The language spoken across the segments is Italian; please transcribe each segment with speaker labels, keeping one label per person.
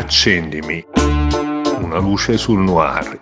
Speaker 1: Accendimi. Una luce sul noir.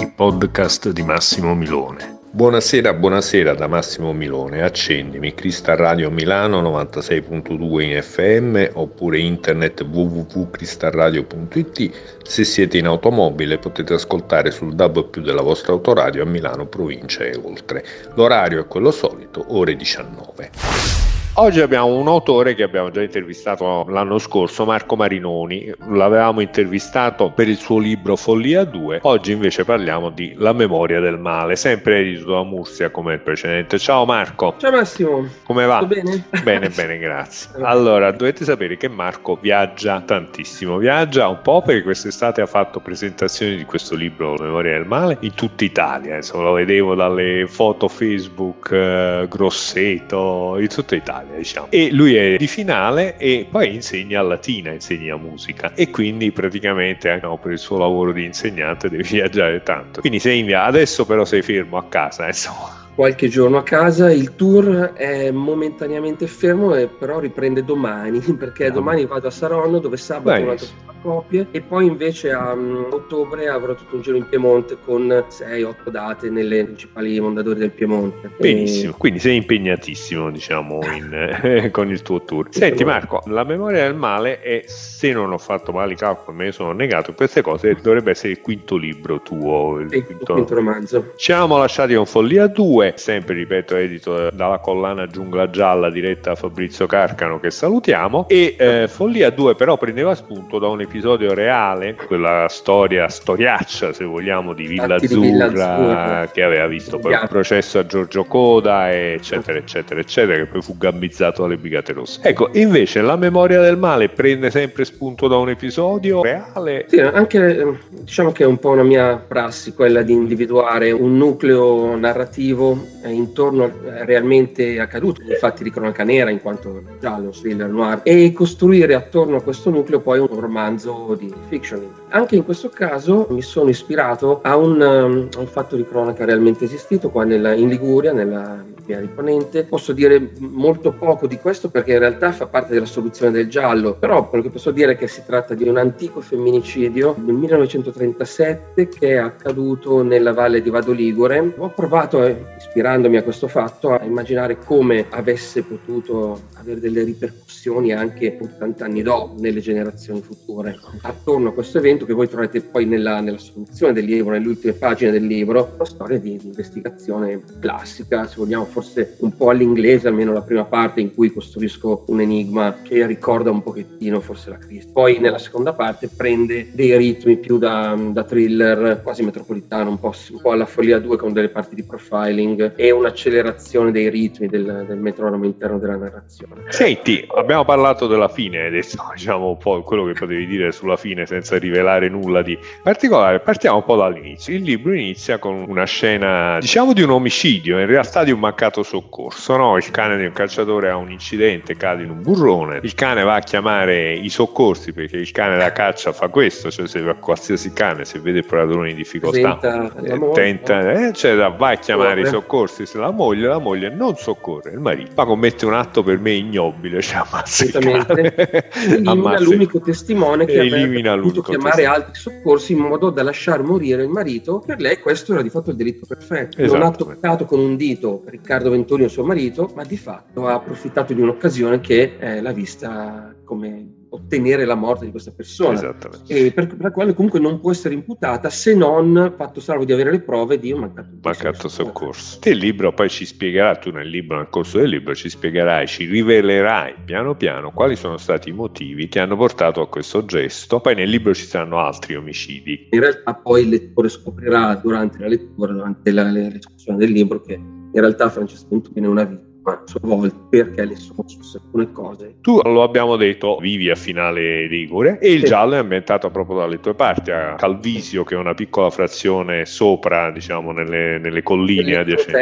Speaker 1: Il podcast di Massimo Milone. Buonasera, buonasera da Massimo Milone. Accendimi Crystal Radio Milano 96.2 in FM oppure internet www.cristalradio.it. Se siete in automobile potete ascoltare sul DAB più della vostra autoradio a Milano, provincia e oltre. L'orario è quello solito, ore 19. Oggi abbiamo un autore che abbiamo già intervistato l'anno scorso, Marco Marinoni. L'avevamo intervistato per il suo libro Follia 2. Oggi invece parliamo di La memoria del male, sempre edito da Mursia come il precedente. Ciao Marco.
Speaker 2: Ciao Massimo.
Speaker 1: Come va?
Speaker 2: Tutto bene?
Speaker 1: Bene, bene, grazie. Allora, dovete sapere che Marco viaggia tantissimo. Viaggia un po' perché quest'estate ha fatto presentazioni di questo libro La memoria del male in tutta Italia. Insomma, lo vedevo dalle foto Facebook, eh, Grosseto, in tutta Italia. Italia, diciamo. E lui è di finale e poi insegna latina, insegna musica e quindi praticamente no, per il suo lavoro di insegnante deve viaggiare tanto. Quindi sei in via, adesso però sei fermo a casa, insomma
Speaker 2: qualche giorno a casa. Il tour è momentaneamente fermo, e però riprende domani, perché domani vado a Saronno dove sabato vado a coppie e poi invece a um, ottobre avrò tutto un giro in Piemonte con 6-8 date nelle principali mondadori del Piemonte.
Speaker 1: Benissimo, e... quindi sei impegnatissimo diciamo in, eh, con il tuo tour. Senti Marco, la memoria del male è, se non ho fatto male i calcoli, me ne sono negato queste cose, dovrebbe essere il quinto libro tuo.
Speaker 2: Il, il quinto... quinto romanzo.
Speaker 1: Ci siamo lasciati con Follia 2 2, sempre ripeto edito dalla collana Giungla Gialla diretta da Fabrizio Carcano che salutiamo e eh, Follia 2 però prendeva spunto da un episodio reale, quella storia storiaccia se vogliamo di Villa Azzurra che aveva visto poi un processo a Giorgio Coda eccetera eccetera eccetera che poi fu gambizzato dalle Brigate Rosse. Ecco invece la memoria del male prende sempre spunto da un episodio reale.
Speaker 2: Sì, anche diciamo che è un po' una mia prassi quella di individuare un nucleo narrativo eh, intorno eh, realmente accaduto, infatti di cronaca nera in quanto giallo, thriller noir, e costruire attorno a questo nucleo poi un romanzo di fiction. Anche in questo caso mi sono ispirato a un, um, un fatto di cronaca realmente esistito qua nella, in Liguria, nella via di Ponente. Posso dire molto poco di questo perché in realtà fa parte della soluzione del giallo, però quello che posso dire è che si tratta di un antico femminicidio del 1937 che è accaduto nella valle di Vado Ligure. Ho provato a ispirandomi a questo fatto, a immaginare come avesse potuto avere delle ripercussioni anche 80 anni dopo, nelle generazioni future. Attorno a questo evento, che voi troverete poi nella, nella soluzione del libro, nelle ultime pagine del libro, una storia di investigazione classica, se vogliamo forse un po' all'inglese, almeno la prima parte in cui costruisco un enigma che ricorda un pochettino forse la crisi. Poi nella seconda parte prende dei ritmi più da, da thriller, quasi metropolitano, un po', un po' alla follia 2 con delle parti di profiling e un'accelerazione dei ritmi del, del metronomo interno della narrazione.
Speaker 1: Senti, abbiamo parlato della fine, adesso diciamo un po' quello che potevi dire sulla fine senza rivelare nulla di particolare. Partiamo un po' dall'inizio. Il libro inizia con una scena, diciamo, di un omicidio, in realtà di un mancato soccorso. No? Il cane di un calciatore ha un incidente, cade in un burrone, il cane va a chiamare i soccorsi perché il cane da caccia fa questo, cioè se qualsiasi cane se vede il padrone in difficoltà, eh, tenta, eh, cioè, va a chiamare i soccorsi soccorsi la moglie, la moglie non soccorre il marito, ma commette un atto per me ignobile, cioè ammazza
Speaker 2: Elimina l'unico testimone che avrebbe potuto chiamare testimone. altri soccorsi in modo da lasciar morire il marito. Per lei questo era di fatto il delitto perfetto. Non ha toccato con un dito Riccardo Venturini, suo marito, ma di fatto ha approfittato di un'occasione che eh, l'ha vista come ottenere la morte di questa persona e per, la quale comunque non può essere imputata se non fatto salvo di avere le prove di un mancato,
Speaker 1: mancato soccorso. Il libro poi ci spiegherà, tu nel libro, nel corso del libro ci spiegherai, ci rivelerai piano piano quali sono stati i motivi che hanno portato a questo gesto. Poi nel libro ci saranno altri omicidi.
Speaker 2: In realtà poi il lettore scoprirà durante la lettura, durante la, la discussione del libro che in realtà Francesco Venturi è una vita a sua volta perché le sono successe alcune cose.
Speaker 1: Tu lo abbiamo detto, vivi a finale Ligure e il sì. giallo è ambientato proprio dalle tue parti, a Calvisio che è una piccola frazione sopra, diciamo, nelle, nelle colline
Speaker 2: adiacenti,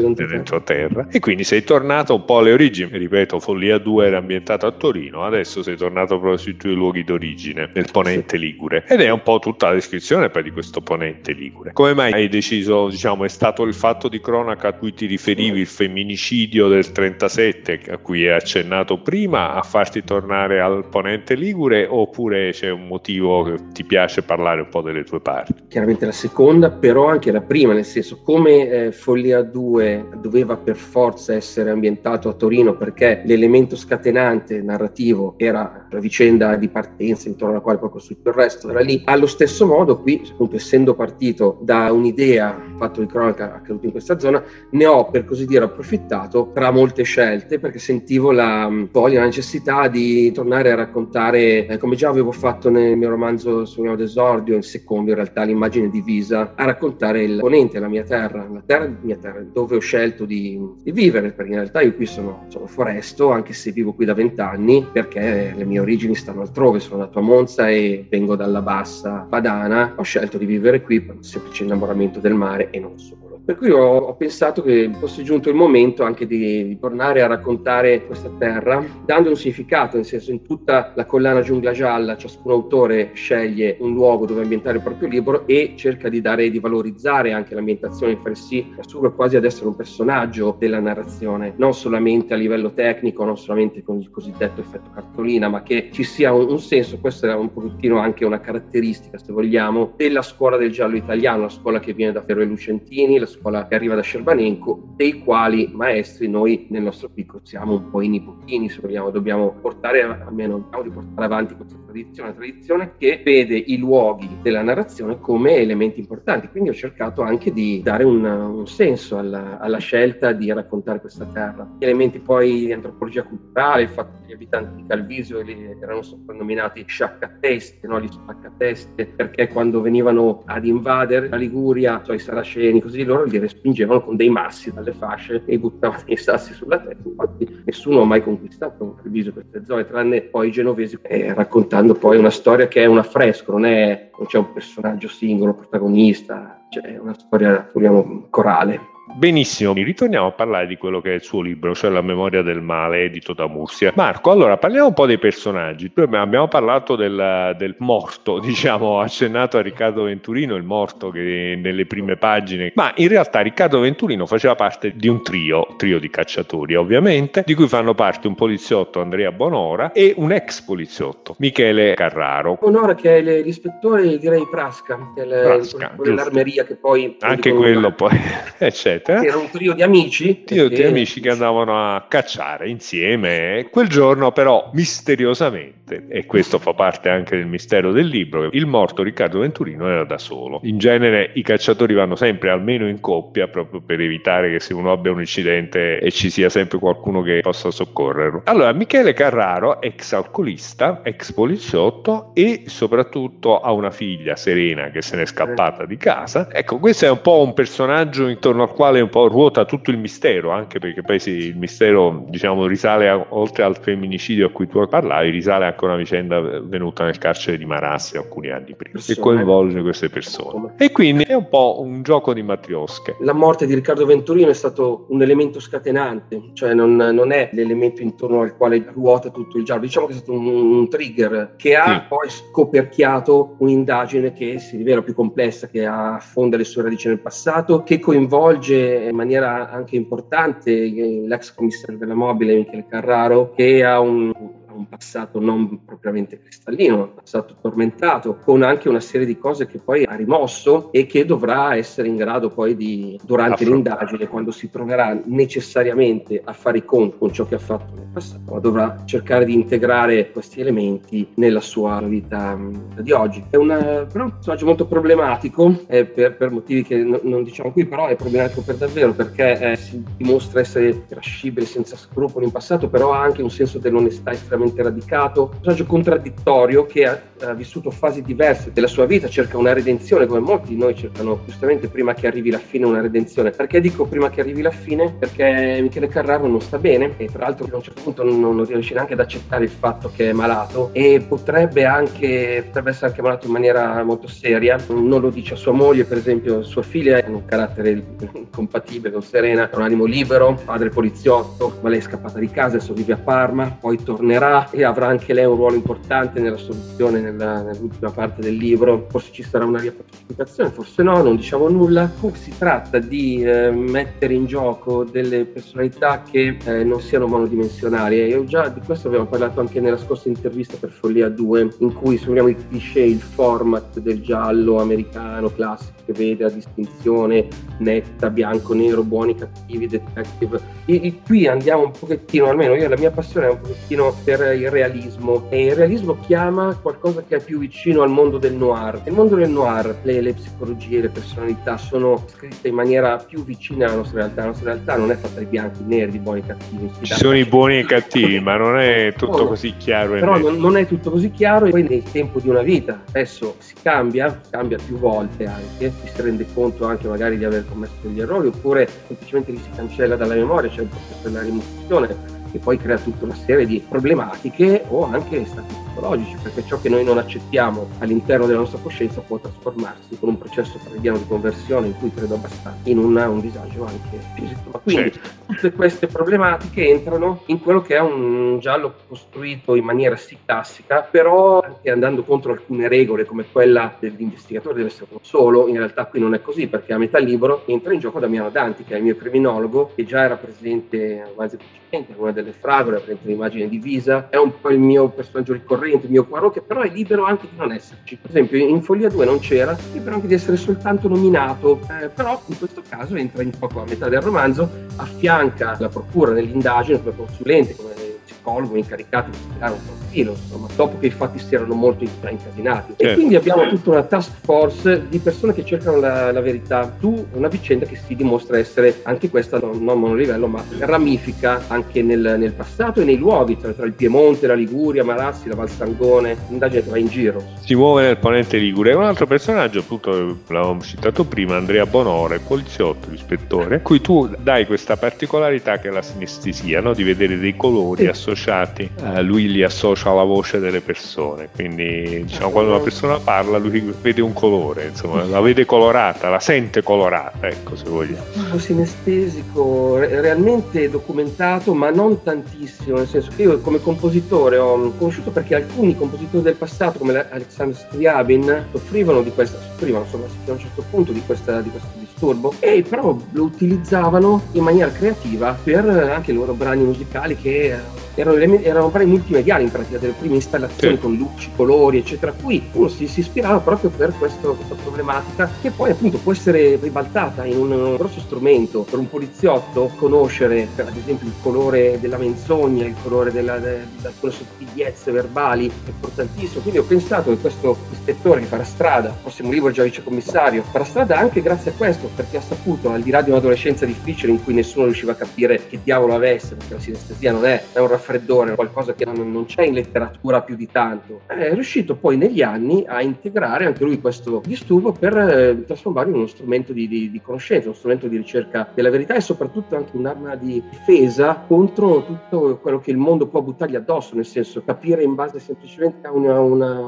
Speaker 1: dentro, dentro terra. E quindi sei tornato un po' alle origini, ripeto, Follia 2 era ambientato a Torino, adesso sei tornato proprio sui tuoi luoghi d'origine, nel ponente sì. Ligure. Ed è un po' tutta la descrizione poi di questo ponente Ligure. Come mai hai deciso, diciamo, è stato il fatto di cronaca a cui ti riferivi, il femminicidio del 37 a cui hai accennato prima a farti tornare al ponente Ligure oppure c'è un motivo che ti piace parlare un po' delle tue parti?
Speaker 2: Chiaramente la seconda, però anche la prima, nel senso come eh, Follia 2 doveva per forza essere ambientato a Torino perché l'elemento scatenante narrativo era la vicenda di partenza intorno alla quale poi costruito il resto, era lì. Allo stesso modo qui, appunto essendo partito da un'idea, fatto di cronaca accaduto in questa zona, ne ho per così dire approfittato tra molte scelte perché sentivo la voglia, la necessità di tornare a raccontare, eh, come già avevo fatto nel mio romanzo mio desordio, in secondo in realtà l'immagine divisa, a raccontare il ponente, la mia terra, la terra mia terra, dove ho scelto di, di vivere, perché in realtà io qui sono, sono foresto, anche se vivo qui da vent'anni, perché le mie origini stanno altrove, sono nato a Monza e vengo dalla bassa padana, ho scelto di vivere qui per un semplice innamoramento del mare e non solo. Per cui ho, ho, pensato che fosse giunto il momento anche di, di, tornare a raccontare questa terra, dando un significato, nel senso in tutta la collana giungla gialla ciascun autore sceglie un luogo dove ambientare il proprio libro e cerca di dare di valorizzare anche l'ambientazione in fressi, assurda quasi ad essere un personaggio della narrazione, non solamente a livello tecnico, non solamente con il cosiddetto effetto cartolina, ma che ci sia un, un senso, questa è un pochettino anche una caratteristica, se vogliamo, della scuola del giallo italiano, la scuola che viene da Ferro e Lucentini, la scuola che arriva da Scerbanenco, dei quali maestri noi nel nostro piccolo siamo un po' i nipotini, se vogliamo, dobbiamo portare, almeno dobbiamo di portare avanti questa tradizione, una tradizione che vede i luoghi della narrazione come elementi importanti, quindi ho cercato anche di dare un, un senso alla, alla, scelta di raccontare questa terra. Gli elementi poi di antropologia culturale, il fatto che gli abitanti di Calvisio erano soprannominati sciaccateste, no? gli spaccateste, perché quando venivano ad invadere la Liguria, cioè i saraceni, così loro li respingevano con dei massi dalle fasce e buttavano i sassi sulla testa. Infatti nessuno ha mai conquistato Treviso queste zone, tranne poi i genovesi, eh, raccontando poi una storia che è un affresco, non, è, non c'è un personaggio singolo, protagonista, c'è una storia, vogliamo, corale.
Speaker 1: Benissimo, ritorniamo a parlare di quello che è il suo libro, cioè La memoria del male, edito da Mursia. Marco, allora parliamo un po' dei personaggi. abbiamo parlato del, del, morto, diciamo, accennato a Riccardo Venturino, il morto che nelle prime pagine, ma in realtà Riccardo Venturino faceva parte di un trio, trio di cacciatori ovviamente, di cui fanno parte un poliziotto Andrea Bonora e un ex poliziotto Michele Carraro.
Speaker 2: Bonora che è l'ispettore direi Prasca, è
Speaker 1: Prasca,
Speaker 2: l'armeria che poi...
Speaker 1: Anche quello poi, eccetera
Speaker 2: eccetera. Era un trio di amici.
Speaker 1: Trio di amici che andavano a cacciare insieme. Quel giorno però, misteriosamente, e questo fa parte anche del mistero del libro, il morto Riccardo Venturino era da solo. In genere i cacciatori vanno sempre almeno in coppia proprio per evitare che se uno abbia un incidente e ci sia sempre qualcuno che possa soccorrerlo. Allora, Michele Carraro, ex alcolista, ex poliziotto e soprattutto ha una figlia, Serena, che se n'è scappata di casa. Ecco, questo è un po' un personaggio intorno al quale un po' ruota tutto il mistero, anche perché poi sì, il mistero diciamo risale a, oltre al femminicidio a cui tu parlavi, risale anche a una vicenda venuta nel carcere di Marassi alcuni anni prima, che coinvolge queste persone. E quindi è un po' un gioco di matriosche.
Speaker 2: La morte di Riccardo Venturino è stato un elemento scatenante, cioè non, non è l'elemento intorno al quale ruota tutto il giallo, diciamo che è stato un, un trigger che ha sì. poi scoperchiato un'indagine che si rivela più complessa, che affonda le sue radici nel passato, che coinvolge in maniera anche importante l'ex commissario della mobile Michele Carraro che ha un un passato non propriamente cristallino, un passato tormentato, con anche una serie di cose che poi ha rimosso e che dovrà essere in grado poi di, durante l'indagine, quando si troverà necessariamente a fare i conti con ciò che ha fatto nel passato, dovrà cercare di integrare questi elementi nella sua vita di oggi. È una, però un personaggio molto problematico eh, per, per, motivi che no, non diciamo qui, però è problematico per davvero perché eh, si dimostra essere irascibile, senza scrupoli in passato, però ha anche un senso dell'onestà estremamente estremamente radicato, un personaggio contraddittorio che ha, ha, vissuto fasi diverse della sua vita, cerca una redenzione come molti di noi cercano giustamente prima che arrivi la fine una redenzione. Perché dico prima che arrivi la fine? Perché Michele Carraro non sta bene e tra l'altro a un certo punto non, non riesce neanche ad accettare il fatto che è malato e potrebbe anche potrebbe essere anche malato in maniera molto seria. Non lo dice a sua moglie, per esempio, sua figlia ha un carattere incompatibile con Serena, è un animo libero, padre poliziotto, ma lei è scappata di casa, adesso vive a Parma, poi tornerà e avrà anche lei un ruolo importante nella soluzione, nella, nell'ultima parte del libro, forse ci sarà una riappacificazione, forse no, non diciamo nulla. Comunque si tratta di eh, mettere in gioco delle personalità che eh, non siano monodimensionali. E io già di questo abbiamo parlato anche nella scorsa intervista per Follia 2, in cui suoniamo i cliché, il format del giallo americano classico che vede la distinzione netta, bianco, nero, buoni, cattivi, detective. E, e qui andiamo un pochettino, almeno io la mia passione è un pochettino per il realismo e il realismo chiama qualcosa che è più vicino al mondo del noir. Nel mondo del noir le, le psicologie, le personalità sono scritte in maniera più vicina alla nostra realtà. La nostra realtà non è fatta di bianchi, neri, di buoni e cattivi.
Speaker 1: Ci sono i buoni e cattivi, ma non è tutto così chiaro.
Speaker 2: Però non, non, è tutto così chiaro e poi nel tempo di una vita spesso si cambia, cambia più volte anche, ci si rende conto anche magari di aver commesso degli errori oppure semplicemente li si cancella dalla memoria, c'è cioè il processo della rimozione che poi crea tutta una serie di problematiche o anche stati psicologici, perché ciò che noi non accettiamo all'interno della nostra coscienza può trasformarsi con un processo freudiano di conversione in cui credo abbastanza in una, un disagio anche fisico. Ma quindi certo. tutte queste problematiche entrano in quello che è un giallo costruito in maniera sì classica, però anche andando contro alcune regole come quella dell'investigatore deve essere solo, in realtà qui non è così perché a metà libro entra in gioco Damiano Danti che è il mio criminologo che già era presente a romanzi precedenti, una delle fragole, presente l'immagine divisa, è un po' il mio personaggio ricorrente corrente, il mio Poirot, che però è libero anche di non esserci. Per esempio in Foglia 2 non c'era, libero anche di essere soltanto nominato, eh, però in questo caso entra in poco a metà del romanzo, affianca la procura nell'indagine come consulente, come psicologo incaricato di spiegare un profilo, insomma, dopo che i fatti si erano molto incasinati. Certo. E quindi abbiamo tutta una task force di persone che cercano la, la verità su una vicenda che si dimostra essere anche questa non, non monolivello, ma ramifica anche nel, nel passato e nei luoghi, tra, tra, il Piemonte, la Liguria, Marassi, la Valsangone, l'indagine che va in giro.
Speaker 1: Si muove nel ponente Ligure. Un altro personaggio, appunto, l'avevamo citato prima, Andrea Bonore, poliziotto, ispettore, cui tu dai questa particolarità che è la sinestesia, no? di vedere dei colori sì. associati associati, eh, lui li associa alla voce delle persone, quindi diciamo quando una persona parla lui vede un colore, insomma la vede colorata, la sente colorata, ecco se vogliamo.
Speaker 2: Un sinestesico, realmente documentato, ma non tantissimo, nel senso che io come compositore ho conosciuto perché alcuni compositori del passato come Alexander Scriabin soffrivano di questa, soffrivano insomma a un certo punto di, questa, di questo disturbo e però lo utilizzavano in maniera creativa per anche i loro brani musicali che erano, erano brani multimediali in pratica, delle prime installazioni sì. con luci, colori, eccetera, cui uno si, si ispirava proprio per questo, questa problematica che poi appunto può essere ribaltata in un grosso strumento per un poliziotto conoscere per ad esempio il colore della menzogna, il colore della, de, di alcune sottigliezze verbali è importantissimo, quindi ho pensato che questo ispettore che farà strada, prossimo libro già vice commissario, farà strada anche grazie a questo, perché ha saputo, al di là di un'adolescenza difficile in cui nessuno riusciva a capire che diavolo avesse, perché la sinestesia non è, è un raffreddore, qualcosa che non, non, c'è in letteratura più di tanto. È riuscito poi negli anni a integrare anche lui questo disturbo per eh, trasformarlo in uno strumento di, di, di, conoscenza, uno strumento di ricerca della verità e soprattutto anche un'arma di difesa contro tutto quello che il mondo può buttargli addosso, nel senso capire in base semplicemente a una, una,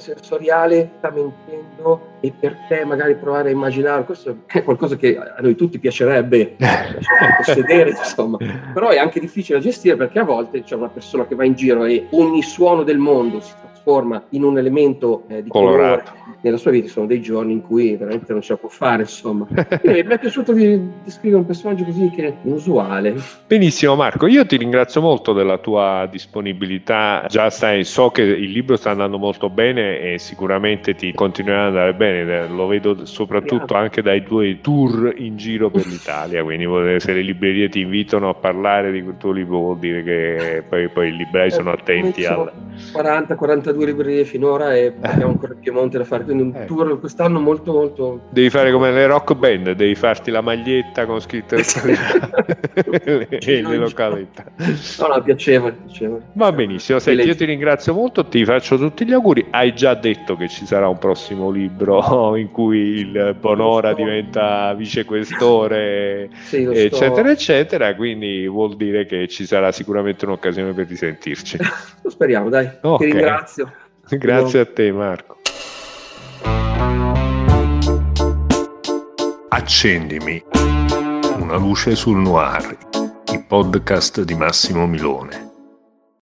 Speaker 2: sensoriale sta mentendo e perché magari provare a immaginare questo è qualcosa che a noi tutti piacerebbe, piacerebbe sedere insomma. Però è anche difficile da gestire perché a volte c'è una persona che va in giro e ogni suono del mondo si trasforma in un elemento eh, di Colorato. colore nella sua vita sono dei giorni in cui veramente non ce la può fare, insomma. Quindi mi è piaciuto di descrivere un personaggio così che è inusuale.
Speaker 1: Benissimo Marco, io ti ringrazio molto della tua disponibilità, già sai, so che il libro sta andando molto bene e sicuramente ti continuerà ad andare bene, lo vedo soprattutto Grazie. anche dai tuoi tour in giro per l'Italia, quindi se le librerie ti invitano a parlare di quel tuo libro vuol dire che poi, poi i librai sono eh, attenti al...
Speaker 2: 40-42 librerie finora e abbiamo ancora il Piemonte da fare quindi un eh. tour quest'anno molto molto...
Speaker 1: Devi fare come le rock band, devi farti la maglietta con scritto e le località.
Speaker 2: No, no, piacevole, piacevole.
Speaker 1: Va benissimo, senti, io ti ringrazio molto, ti faccio tutti gli auguri. Hai già detto che ci sarà un prossimo libro in cui il Bonora diventa vicequestore, sì, eccetera, eccetera, quindi vuol dire che ci sarà sicuramente un'occasione per risentirci.
Speaker 2: Lo speriamo, dai. Okay. Ti ringrazio.
Speaker 1: Grazie a te Marco. Accendimi una luce sul noir, il podcast di Massimo Milone.